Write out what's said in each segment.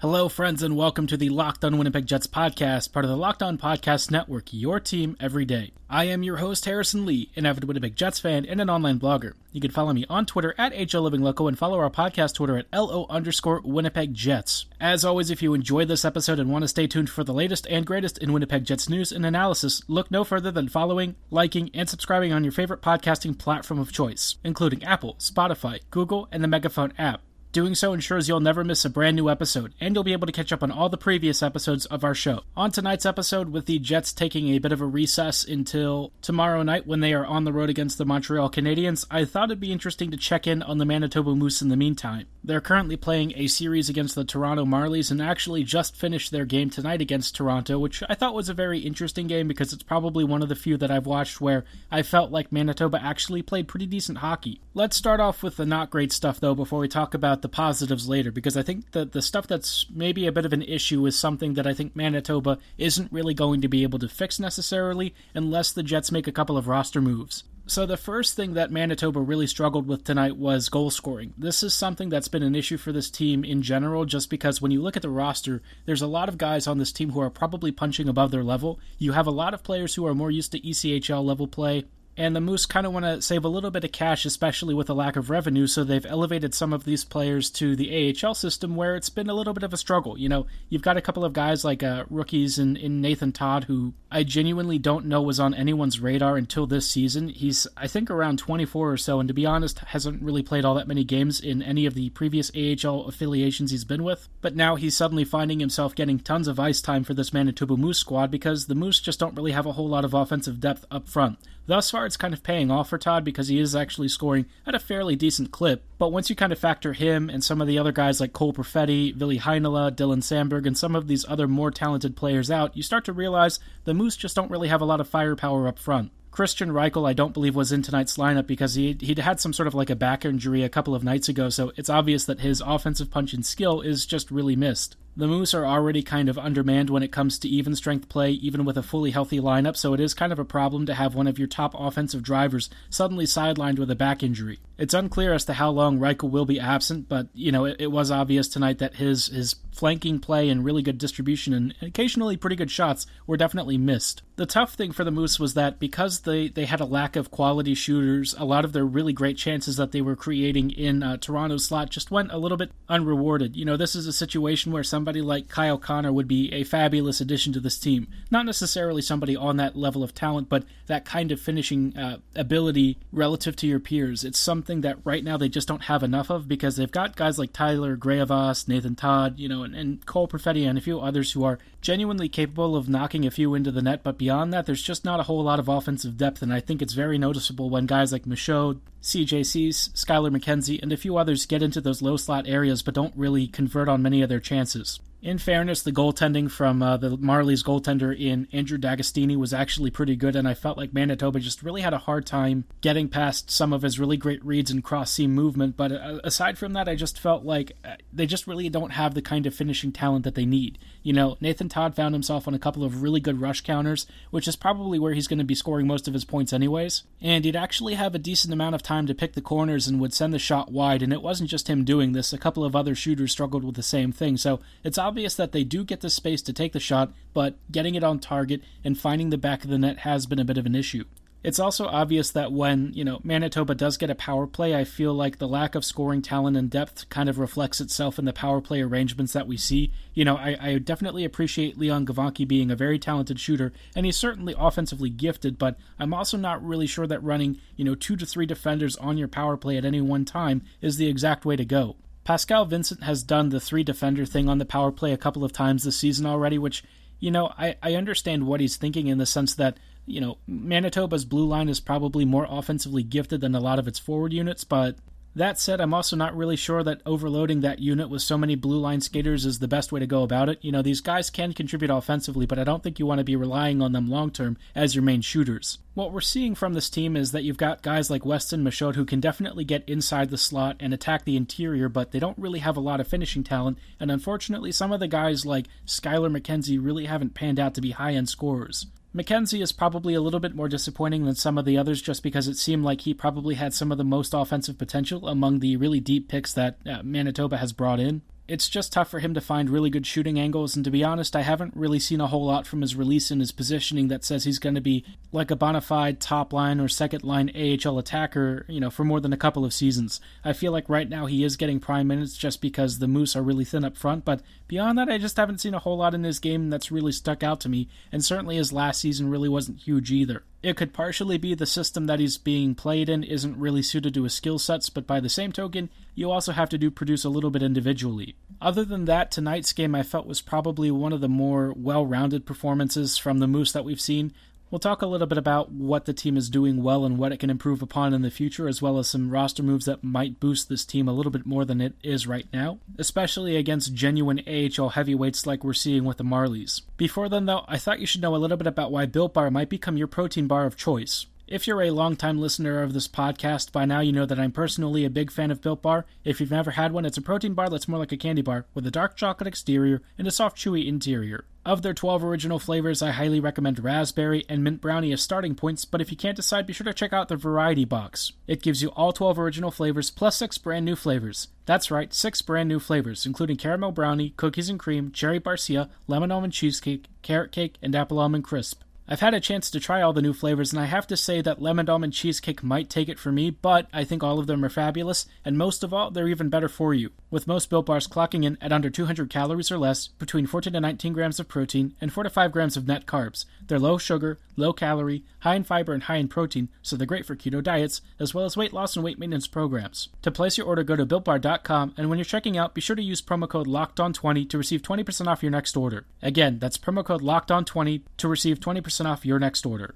Hello, friends, and welcome to the Locked On Winnipeg Jets podcast, part of the Locked On Podcast Network, your team every day. I am your host, Harrison Lee, an avid Winnipeg Jets fan and an online blogger. You can follow me on Twitter at HLLivingLoco and follow our podcast Twitter at LO underscore Winnipeg Jets. As always, if you enjoyed this episode and want to stay tuned for the latest and greatest in Winnipeg Jets news and analysis, look no further than following, liking, and subscribing on your favorite podcasting platform of choice, including Apple, Spotify, Google, and the Megaphone app. Doing so ensures you'll never miss a brand new episode, and you'll be able to catch up on all the previous episodes of our show. On tonight's episode, with the Jets taking a bit of a recess until tomorrow night when they are on the road against the Montreal Canadiens, I thought it'd be interesting to check in on the Manitoba Moose in the meantime. They're currently playing a series against the Toronto Marlies and actually just finished their game tonight against Toronto, which I thought was a very interesting game because it's probably one of the few that I've watched where I felt like Manitoba actually played pretty decent hockey. Let's start off with the not great stuff though before we talk about the positives later because I think that the stuff that's maybe a bit of an issue is something that I think Manitoba isn't really going to be able to fix necessarily unless the Jets make a couple of roster moves. So, the first thing that Manitoba really struggled with tonight was goal scoring. This is something that's been an issue for this team in general, just because when you look at the roster, there's a lot of guys on this team who are probably punching above their level. You have a lot of players who are more used to ECHL level play, and the Moose kind of want to save a little bit of cash, especially with a lack of revenue, so they've elevated some of these players to the AHL system where it's been a little bit of a struggle. You know, you've got a couple of guys like uh, rookies in, in Nathan Todd who I genuinely don't know was on anyone's radar until this season. He's, I think, around 24 or so, and to be honest, hasn't really played all that many games in any of the previous AHL affiliations he's been with. But now he's suddenly finding himself getting tons of ice time for this Manitoba Moose squad because the Moose just don't really have a whole lot of offensive depth up front. Thus far, it's kind of paying off for Todd because he is actually scoring at a fairly decent clip. But once you kind of factor him and some of the other guys like Cole Perfetti, Ville Heinola, Dylan Samberg, and some of these other more talented players out, you start to realize the Moose just don't really have a lot of firepower up front. Kristian Reichel, I don't believe, was in tonight's lineup because he he'd had some sort of like a back injury a couple of nights ago, so it's obvious that his offensive punch and skill is just really missed. The Moose are already kind of undermanned when it comes to even strength play, even with a fully healthy lineup, so it is kind of a problem to have one of your top offensive drivers suddenly sidelined with a back injury. It's unclear as to how long Reichel will be absent, but you know it, it was obvious tonight that his his flanking play and really good distribution and occasionally pretty good shots were definitely missed. The tough thing for the Moose was that because they, they had a lack of quality shooters, a lot of their really great chances that they were creating in uh, Toronto's slot just went a little bit unrewarded. You know, this is a situation where somebody like Kyle Connor would be a fabulous addition to this team. Not necessarily somebody on that level of talent, but that kind of finishing uh, ability relative to your peers. It's something that right now they just don't have enough of because they've got guys like Tyler Graovac, Nathan Todd, you know, and, and Cole Perfetti and a few others who are genuinely capable of knocking a few into the net, but beyond that, there's just not a whole lot of offensive depth, and I think it's very noticeable when guys like Michaud, CJCs, Skyler McKenzie, and a few others get into those low slot areas but don't really convert on many of their chances. In fairness, the goaltending from uh, the Marlies goaltender in Andrew D'Agostini was actually pretty good, and I felt like Manitoba just really had a hard time getting past some of his really great reads and cross seam movement. But uh, aside from that, I just felt like uh, they just really don't have the kind of finishing talent that they need. You know, Nathan Todd found himself on a couple of really good rush counters, which is probably where he's going to be scoring most of his points anyways. And he'd actually have a decent amount of time to pick the corners and would send the shot wide, and it wasn't just him doing this. A couple of other shooters struggled with the same thing, so it's obvious that they do get the space to take the shot, but getting it on target and finding the back of the net has been a bit of an issue. It's also obvious that when, you know, Manitoba does get a power play, I feel like the lack of scoring talent and depth kind of reflects itself in the power play arrangements that we see. You know, I, I definitely appreciate Leon Gawanke being a very talented shooter, and he's certainly offensively gifted, but I'm also not really sure that running, you know, two to three defenders on your power play at any one time is the exact way to go. Pascal Vincent has done the three defender thing on the power play a couple of times this season already, which, you know, I, I understand what he's thinking in the sense that, you know, Manitoba's blue line is probably more offensively gifted than a lot of its forward units, but That said, I'm also not really sure that overloading that unit with so many blue line skaters is the best way to go about it. You know, these guys can contribute offensively, but I don't think you want to be relying on them long term as your main shooters. What we're seeing from this team is that you've got guys like Weston Michaud who can definitely get inside the slot and attack the interior, but they don't really have a lot of finishing talent, and unfortunately, some of the guys like Skyler McKenzie really haven't panned out to be high end scorers. McKenzie is probably a little bit more disappointing than some of the others just because it seemed like he probably had some of the most offensive potential among the really deep picks that uh, Manitoba has brought in it's just tough for him to find really good shooting angles. And to be honest, I haven't really seen a whole lot from his release and his positioning that says he's going to be like a bona fide top line or second line AHL attacker, you know, for more than a couple of seasons. I feel like right now he is getting prime minutes just because the Moose are really thin up front. But beyond that, I just haven't seen a whole lot in his game that's really stuck out to me. And certainly his last season really wasn't huge either. It could partially be the system that he's being played in isn't really suited to his skill sets, but by the same token, you also have to do produce a little bit individually. Other than that, tonight's game I felt was probably one of the more well rounded performances from the Moose that we've seen. We'll talk a little bit about what the team is doing well and what it can improve upon in the future, as well as some roster moves that might boost this team a little bit more than it is right now, especially against genuine AHL heavyweights like we're seeing with the Marlies. Before then, though, I thought you should know a little bit about why Built Bar might become your protein bar of choice. If you're a longtime listener of this podcast, by now you know that I'm personally a big fan of Built Bar. If you've never had one, it's a protein bar that's more like a candy bar with a dark chocolate exterior and a soft, chewy interior. Of their 12 original flavors, I highly recommend raspberry and mint brownie as starting points, but if you can't decide, be sure to check out the variety box. It gives you all 12 original flavors plus 6 brand new flavors. That's right, 6 brand new flavors, including caramel brownie, cookies and cream, cherry barcia, lemon almond cheesecake, carrot cake, and apple almond crisp. I've had a chance to try all the new flavors, and I have to say that lemon almond cheesecake might take it for me, but I think all of them are fabulous, and most of all, they're even better for you. With most built bars clocking in at under 200 calories or less, between 14 to 19 grams of protein, and 4 to 5 grams of net carbs. They're low sugar, low calorie, high in fiber, and high in protein, so they're great for keto diets, as well as weight loss and weight maintenance programs. To place your order, go to builtbar.com, and when you're checking out, be sure to use promo code LOCKEDON20 to receive 20% off your next order. Again, that's promo code LOCKEDON20 to receive 20% percent off your next order.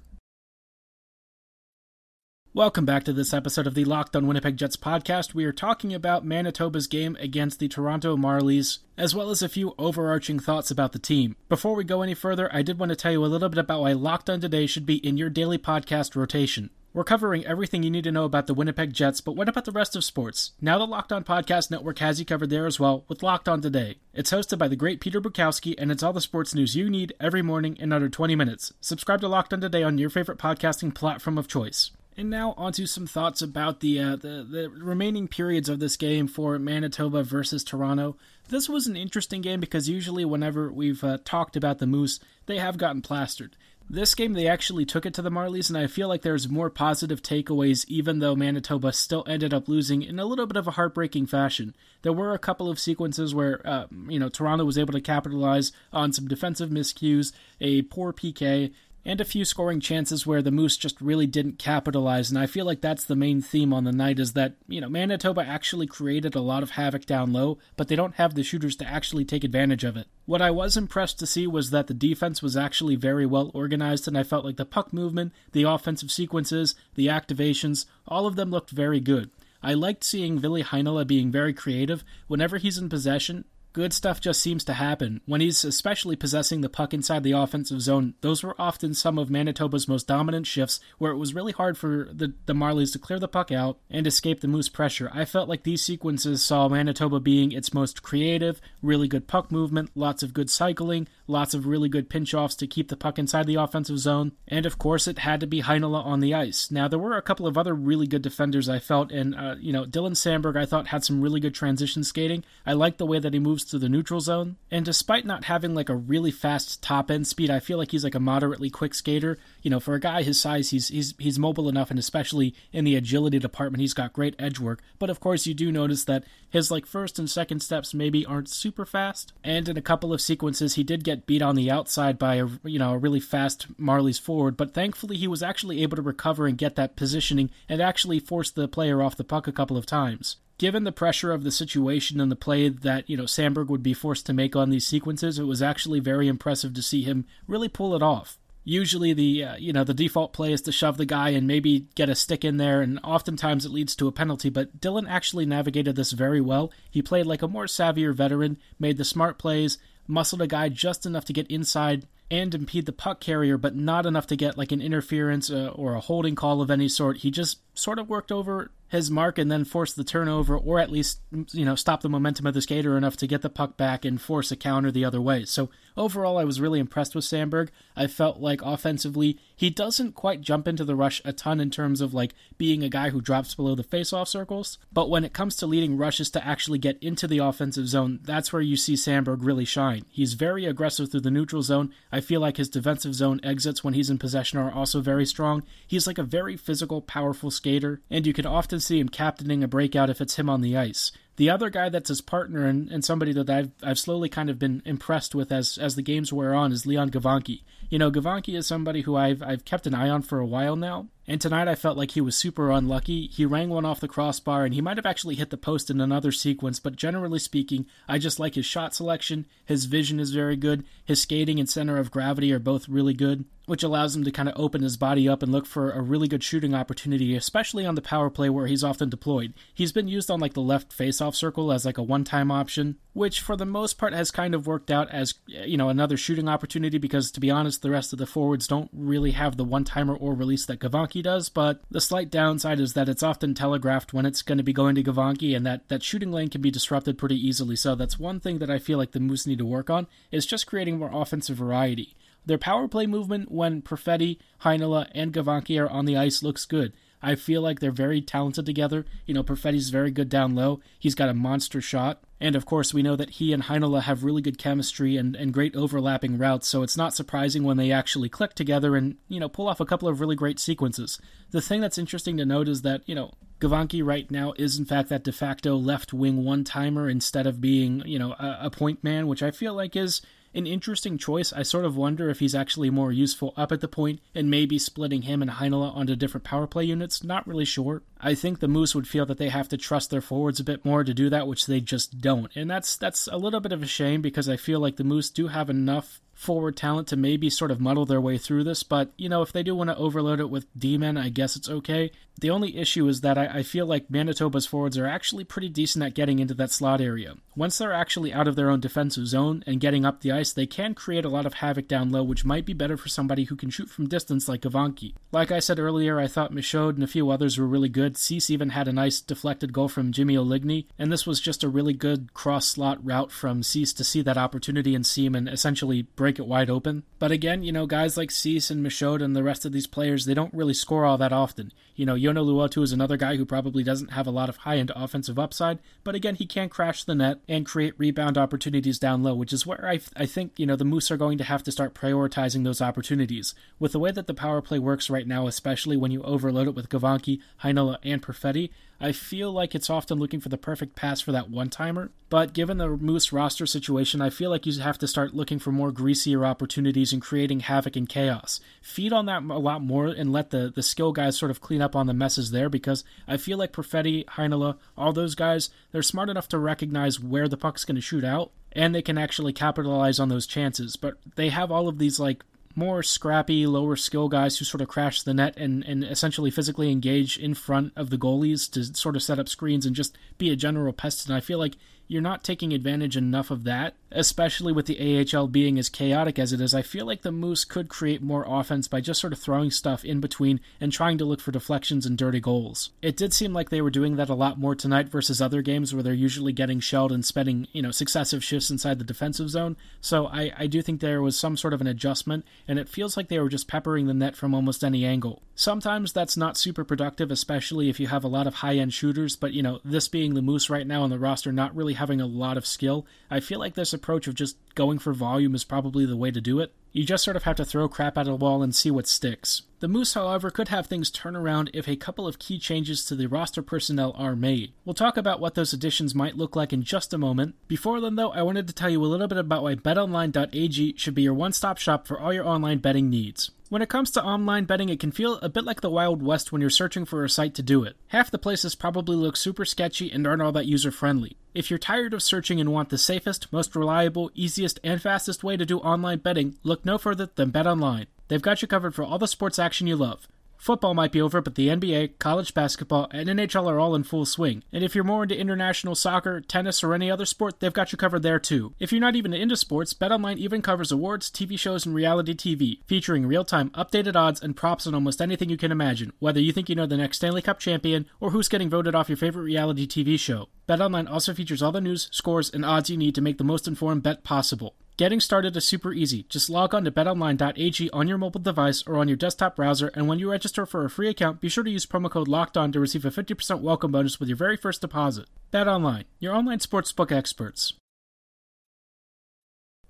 Welcome back to this episode of the Locked on Winnipeg Jets podcast. We are talking about Manitoba's game against the Toronto Marlies, as well as a few overarching thoughts about the team. Before we go any further, I did want to tell you a little bit about why Locked on Today should be in your daily podcast rotation. We're covering everything you need to know about the Winnipeg Jets, but what about the rest of sports? Now the Locked On Podcast Network has you covered there as well with Locked On Today. It's hosted by the great Peter Bukowski, and it's all the sports news you need every morning in under 20 minutes. Subscribe to Locked On Today on your favorite podcasting platform of choice. And now onto some thoughts about the, uh, the the remaining periods of this game for Manitoba versus Toronto. This was an interesting game because usually whenever we've uh, talked about the Moose, they have gotten plastered. This game, they actually took it to the Marlies, and I feel like there's more positive takeaways, even though Manitoba still ended up losing in a little bit of a heartbreaking fashion. There were a couple of sequences where, uh, you know, Toronto was able to capitalize on some defensive miscues, a poor PK, and a few scoring chances where the Moose just really didn't capitalize. And I feel like that's the main theme on the night is that, you know, Manitoba actually created a lot of havoc down low, but they don't have the shooters to actually take advantage of it. What I was impressed to see was that the defense was actually very well organized, and I felt like the puck movement, the offensive sequences, the activations, all of them looked very good. I liked seeing Ville Heinola being very creative. Whenever he's in possession, good stuff just seems to happen. When he's especially possessing the puck inside the offensive zone, those were often some of Manitoba's most dominant shifts where it was really hard for the, the Marlies to clear the puck out and escape the Moose pressure. I felt like these sequences saw Manitoba being its most creative, really good puck movement, lots of good cycling, lots of really good pinch offs to keep the puck inside the offensive zone, and of course it had to be Heinola on the ice. Now, there were a couple of other really good defenders I felt, and, uh, you know, Dylan Samberg I thought had some really good transition skating. I liked the way that he moves moves to the neutral zone. And despite not having like a really fast top end speed, I feel like he's like a moderately quick skater. You know, for a guy his size, he's he's he's mobile enough, and especially in the agility department, he's got great edge work. But of course, you do notice that his like first and second steps maybe aren't super fast. And in a couple of sequences, he did get beat on the outside by a you know a really fast Marlies forward. But thankfully, he was actually able to recover and get that positioning and actually force the player off the puck a couple of times given the pressure of the situation and the play that you know Samberg would be forced to make on these sequences, it was actually very impressive to see him really pull it off. usually the uh, you know the default play is to shove the guy and maybe get a stick in there and oftentimes it leads to a penalty but Dylan actually navigated this very well he played like a more savvier veteran made the smart plays muscled a guy just enough to get inside and impede the puck carrier but not enough to get like an interference uh, or a holding call of any sort he just sort of worked over his mark and then force the turnover or at least you know stop the momentum of the skater enough to get the puck back and force a counter the other way. So overall I was really impressed with Samberg. I felt like offensively he doesn't quite jump into the rush a ton in terms of like being a guy who drops below the face-off circles, but when it comes to leading rushes to actually get into the offensive zone, that's where you see Samberg really shine. He's very aggressive through the neutral zone. I feel like his defensive zone exits when he's in possession are also very strong. He's like a very physical, powerful skater, and you can often see him captaining a breakout if it's him on the ice. The other guy that's his partner and, and somebody that I've I've slowly kind of been impressed with as as the games wear on is Leon Gawanke. You know, Gawanke is somebody who I've I've kept an eye on for a while now, and tonight I felt like he was super unlucky. He rang one off the crossbar and he might have actually hit the post in another sequence, but generally speaking, I just like his shot selection. His vision is very good. His skating and center of gravity are both really good, which allows him to kind of open his body up and look for a really good shooting opportunity, especially on the power play where he's often deployed. He's been used on like the left face-off circle as like a one-time option, which for the most part has kind of worked out as you know another shooting opportunity because to be honest, the rest of the forwards don't really have the one-timer or release that Does, but the slight downside is that it's often telegraphed when it's going to be going to Gawanke, and that, that shooting lane can be disrupted pretty easily. So that's one thing that I feel like the Moose need to work on, is just creating more offensive variety. Their power play movement when Perfetti, Heinola, and Gawanke are on the ice looks good. I feel like they're very talented together. You know, Perfetti's very good down low. He's got a monster shot. And of course, we know that he and Heinola have really good chemistry and, and great overlapping routes, so it's not surprising when they actually click together and, you know, pull off a couple of really great sequences. The thing that's interesting to note is that, you know, Gawanke right now is in fact that de facto left wing one timer instead of being, you know, a, a point man, which I feel like is an interesting choice. I sort of wonder if he's actually more useful up at the point and maybe splitting him and Heinola onto different power play units. Not really sure. I think the Moose would feel that they have to trust their forwards a bit more to do that, which they just don't. And that's that's a little bit of a shame because I feel like the Moose do have enough forward talent to maybe sort of muddle their way through this, but you know, if they do want to overload it with D men, I guess it's okay. The only issue is that I, I, feel like Manitoba's forwards are actually pretty decent at getting into that slot area. Once they're actually out of their own defensive zone and getting up the ice, they can create a lot of havoc down low, which might be better for somebody who can shoot from distance like Gawanke. Like I said earlier, I thought Michaud and a few others were really good. Suess even had a nice deflected goal from Jimmy Oligny, and this was just a really good cross slot route from Suess to see that opportunity and seam and essentially break it wide open. But again, you know, guys like Suess and Michaud and the rest of these players, they don't really score all that often. You know, Joona Luoto is another guy who probably doesn't have a lot of high end offensive upside, but again, he can crash the net and create rebound opportunities down low, which is where I, I think, you know, the Moose are going to have to start prioritizing those opportunities. With the way that the power play works right now, especially when you overload it with Gawanke, Heinola, and Perfetti, I feel like it's often looking for the perfect pass for that one timer. But given the Moose roster situation, I feel like you have to start looking for more greasier opportunities and creating havoc and chaos. Feed on that a lot more and let the, the skill guys sort of clean up on the messes there because I feel like Perfetti, Heinola, all those guys, they're smart enough to recognize where the puck's going to shoot out and they can actually capitalize on those chances. But they have all of these like more scrappy, lower skill guys who sort of crash the net and, and essentially physically engage in front of the goalies to sort of set up screens and just be a general pest. And I feel like you're not taking advantage enough of that, especially with the AHL being as chaotic as it is. I feel like the Moose could create more offense by just sort of throwing stuff in between and trying to look for deflections and dirty goals. It did seem like they were doing that a lot more tonight versus other games where they're usually getting shelled and spending, you know, successive shifts inside the defensive zone. So I, I do think there was some sort of an adjustment, and it feels like they were just peppering the net from almost any angle. Sometimes that's not super productive, especially if you have a lot of high end shooters, but you know, this being the Moose right now on the roster not really having a lot of skill, I feel like this approach of just going for volume is probably the way to do it. You just sort of have to throw crap at a wall and see what sticks. The Moose, however, could have things turn around if a couple of key changes to the roster personnel are made. We'll talk about what those additions might look like in just a moment. Before then, though, I wanted to tell you a little bit about why BetOnline.ag should be your one stop shop for all your online betting needs. When it comes to online betting, it can feel a bit like the Wild West when you're searching for a site to do it. Half the places probably look super sketchy and aren't all that user friendly. If you're tired of searching and want the safest, most reliable, easiest, and fastest way to do online betting, look no further than BetOnline. They've got you covered for all the sports action you love. Football might be over, but the NBA, college basketball, and NHL are all in full swing. And if you're more into international soccer, tennis, or any other sport, they've got you covered there too. If you're not even into sports, BetOnline even covers awards, TV shows, and reality TV, featuring real-time updated odds and props on almost anything you can imagine, whether you think you know the next Stanley Cup champion or who's getting voted off your favorite reality TV show. BetOnline also features all the news, scores, and odds you need to make the most informed bet possible. Getting started is super easy. Just log on to betonline.ag on your mobile device or on your desktop browser, and when you register for a free account, be sure to use promo code LOCKEDON to receive a 50% welcome bonus with your very first deposit. BetOnline, your online sportsbook experts.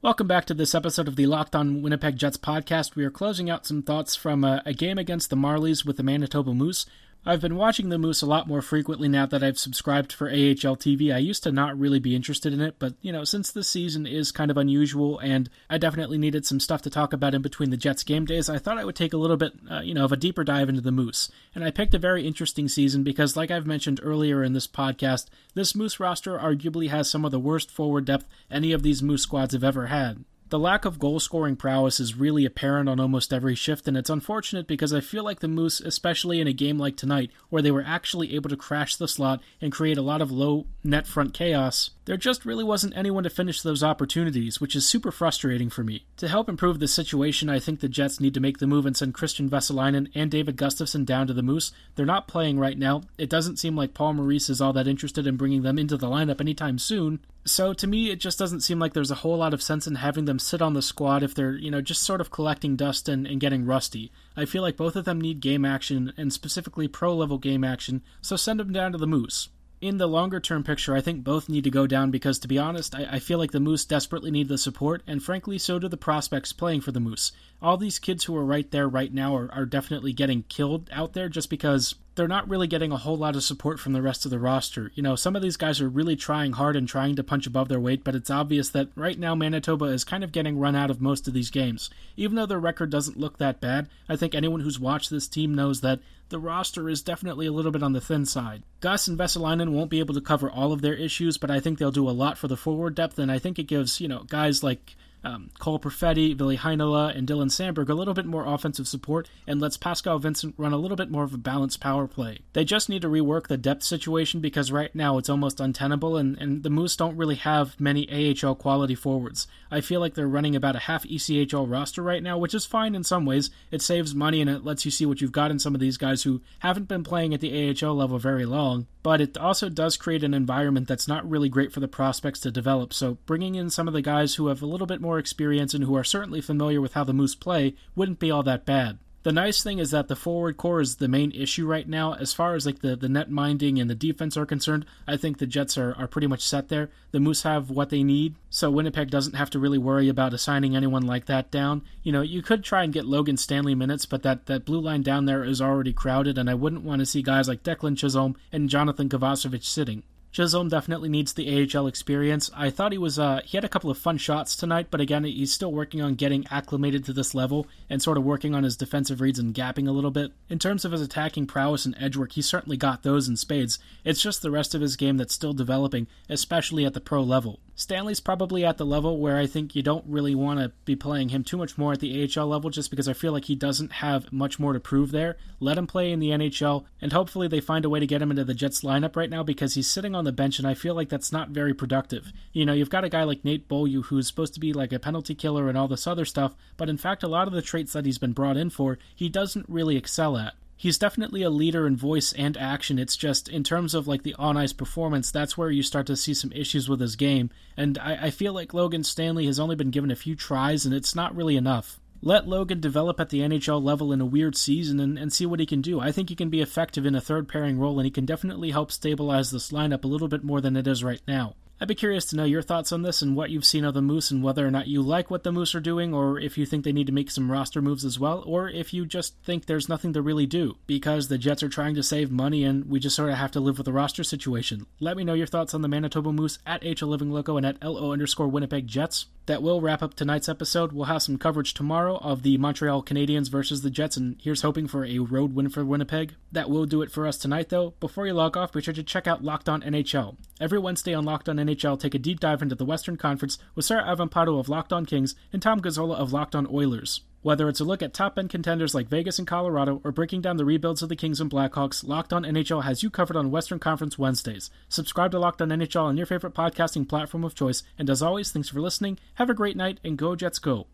Welcome back to this episode of the Locked On Winnipeg Jets podcast. We are closing out some thoughts from a, a game against the Marlies with the Manitoba Moose. I've been watching the Moose a lot more frequently now that I've subscribed for AHL TV. I used to not really be interested in it, but you know, since the season is kind of unusual and I definitely needed some stuff to talk about in between the Jets game days, I thought I would take a little bit, uh, you know, of a deeper dive into the Moose. And I picked a very interesting season because, like I've mentioned earlier in this podcast, this Moose roster arguably has some of the worst forward depth any of these Moose squads have ever had. The lack of goal scoring prowess is really apparent on almost every shift, and it's unfortunate because I feel like the Moose, especially in a game like tonight, where they were actually able to crash the slot and create a lot of low net front chaos, there just really wasn't anyone to finish those opportunities, which is super frustrating for me. To help improve the situation, I think the Jets need to make the move and send Kristian Vesalainen and David Gustafsson down to the Moose. They're not playing right now. It doesn't seem like Paul Maurice is all that interested in bringing them into the lineup anytime soon. So to me, it just doesn't seem like there's a whole lot of sense in having them sit on the squad if they're, you know, just sort of collecting dust and, and getting rusty. I feel like both of them need game action, and specifically pro level game action, so send them down to the Moose in the longer term picture, I think both need to go down because, to be honest, I, I, feel like the Moose desperately need the support, and frankly, so do the prospects playing for the Moose. All these kids who are right there right now are, are definitely getting killed out there just because they're not really getting a whole lot of support from the rest of the roster. You know, some of these guys are really trying hard and trying to punch above their weight, but it's obvious that right now Manitoba is kind of getting run out of most of these games. Even though their record doesn't look that bad, I think anyone who's watched this team knows that the roster is definitely a little bit on the thin side. Gus and Vesalainen won't be able to cover all of their issues, but I think they'll do a lot for the forward depth, and I think it gives, you know, guys like um, Cole Perfetti, Ville Heinola, and Dylan Samberg a little bit more offensive support and lets Pascal Vincent run a little bit more of a balanced power play. They just need to rework the depth situation because right now it's almost untenable and, and the Moose don't really have many AHL quality forwards. I feel like they're running about a half ECHL roster right now, which is fine in some ways. It saves money and it lets you see what you've got in some of these guys who haven't been playing at the AHL level very long, but it also does create an environment that's not really great for the prospects to develop. So bringing in some of the guys who have a little bit more experience and who are certainly familiar with how the Moose play wouldn't be all that bad. The nice thing is that the forward core is the main issue right now. As far as like the, the net minding and the defense are concerned, I think the Jets are, are pretty much set there. The Moose have what they need, so Winnipeg doesn't have to really worry about assigning anyone like that down. You know, you could try and get Logan Stanley minutes, but that, that blue line down there is already crowded, and I wouldn't want to see guys like Declan Chisholm and Johnathan Kovacevic sitting. Chisholm definitely needs the AHL experience. I thought he was uh, he had a couple of fun shots tonight, but again, he's still working on getting acclimated to this level and sort of working on his defensive reads and gapping a little bit. In terms of his attacking prowess and edge work, he certainly got those in spades. It's just the rest of his game that's still developing, especially at the pro level. Stanley's probably at the level where I think you don't really want to be playing him too much more at the AHL level just because I feel like he doesn't have much more to prove there. Let him play in the NHL, and hopefully they find a way to get him into the Jets lineup right now because he's sitting on the bench and I feel like that's not very productive. You know, you've got a guy like Nate Beaulieu who's supposed to be like a penalty killer and all this other stuff, but in fact, a lot of the traits that he's been brought in for, he doesn't really excel at he's definitely a leader in voice and action. It's just in terms of like the on ice performance, that's where you start to see some issues with his game. And I, I, feel like Logan Stanley has only been given a few tries, and it's not really enough. Let Logan develop at the NHL level in a weird season and, and see what he can do. I think he can be effective in a third pairing role, and he can definitely help stabilize this lineup a little bit more than it is right now. I'd be curious to know your thoughts on this and what you've seen of the Moose and whether or not you like what the Moose are doing, or if you think they need to make some roster moves as well, or if you just think there's nothing to really do because the Jets are trying to save money and we just sort of have to live with the roster situation. Let me know your thoughts on the Manitoba Moose at HL Living Loco and at LO underscore Winnipeg Jets. That will wrap up tonight's episode. We'll have some coverage tomorrow of the Montreal Canadiens versus the Jets, and here's hoping for a road win for Winnipeg. That will do it for us tonight, though. Before you log off, be sure to check out Locked On NHL. Every Wednesday on Locked On NHL, take a deep dive into the Western Conference with Sarah Avampado of Locked On Kings and Tom Gazzola of Locked On Oilers. Whether it's a look at top end contenders like Vegas and Colorado or breaking down the rebuilds of the Kings and Blackhawks, Locked On NHL has you covered on Western Conference Wednesdays. Subscribe to Locked On NHL on your favorite podcasting platform of choice, and as always, thanks for listening, have a great night, and go Jets go!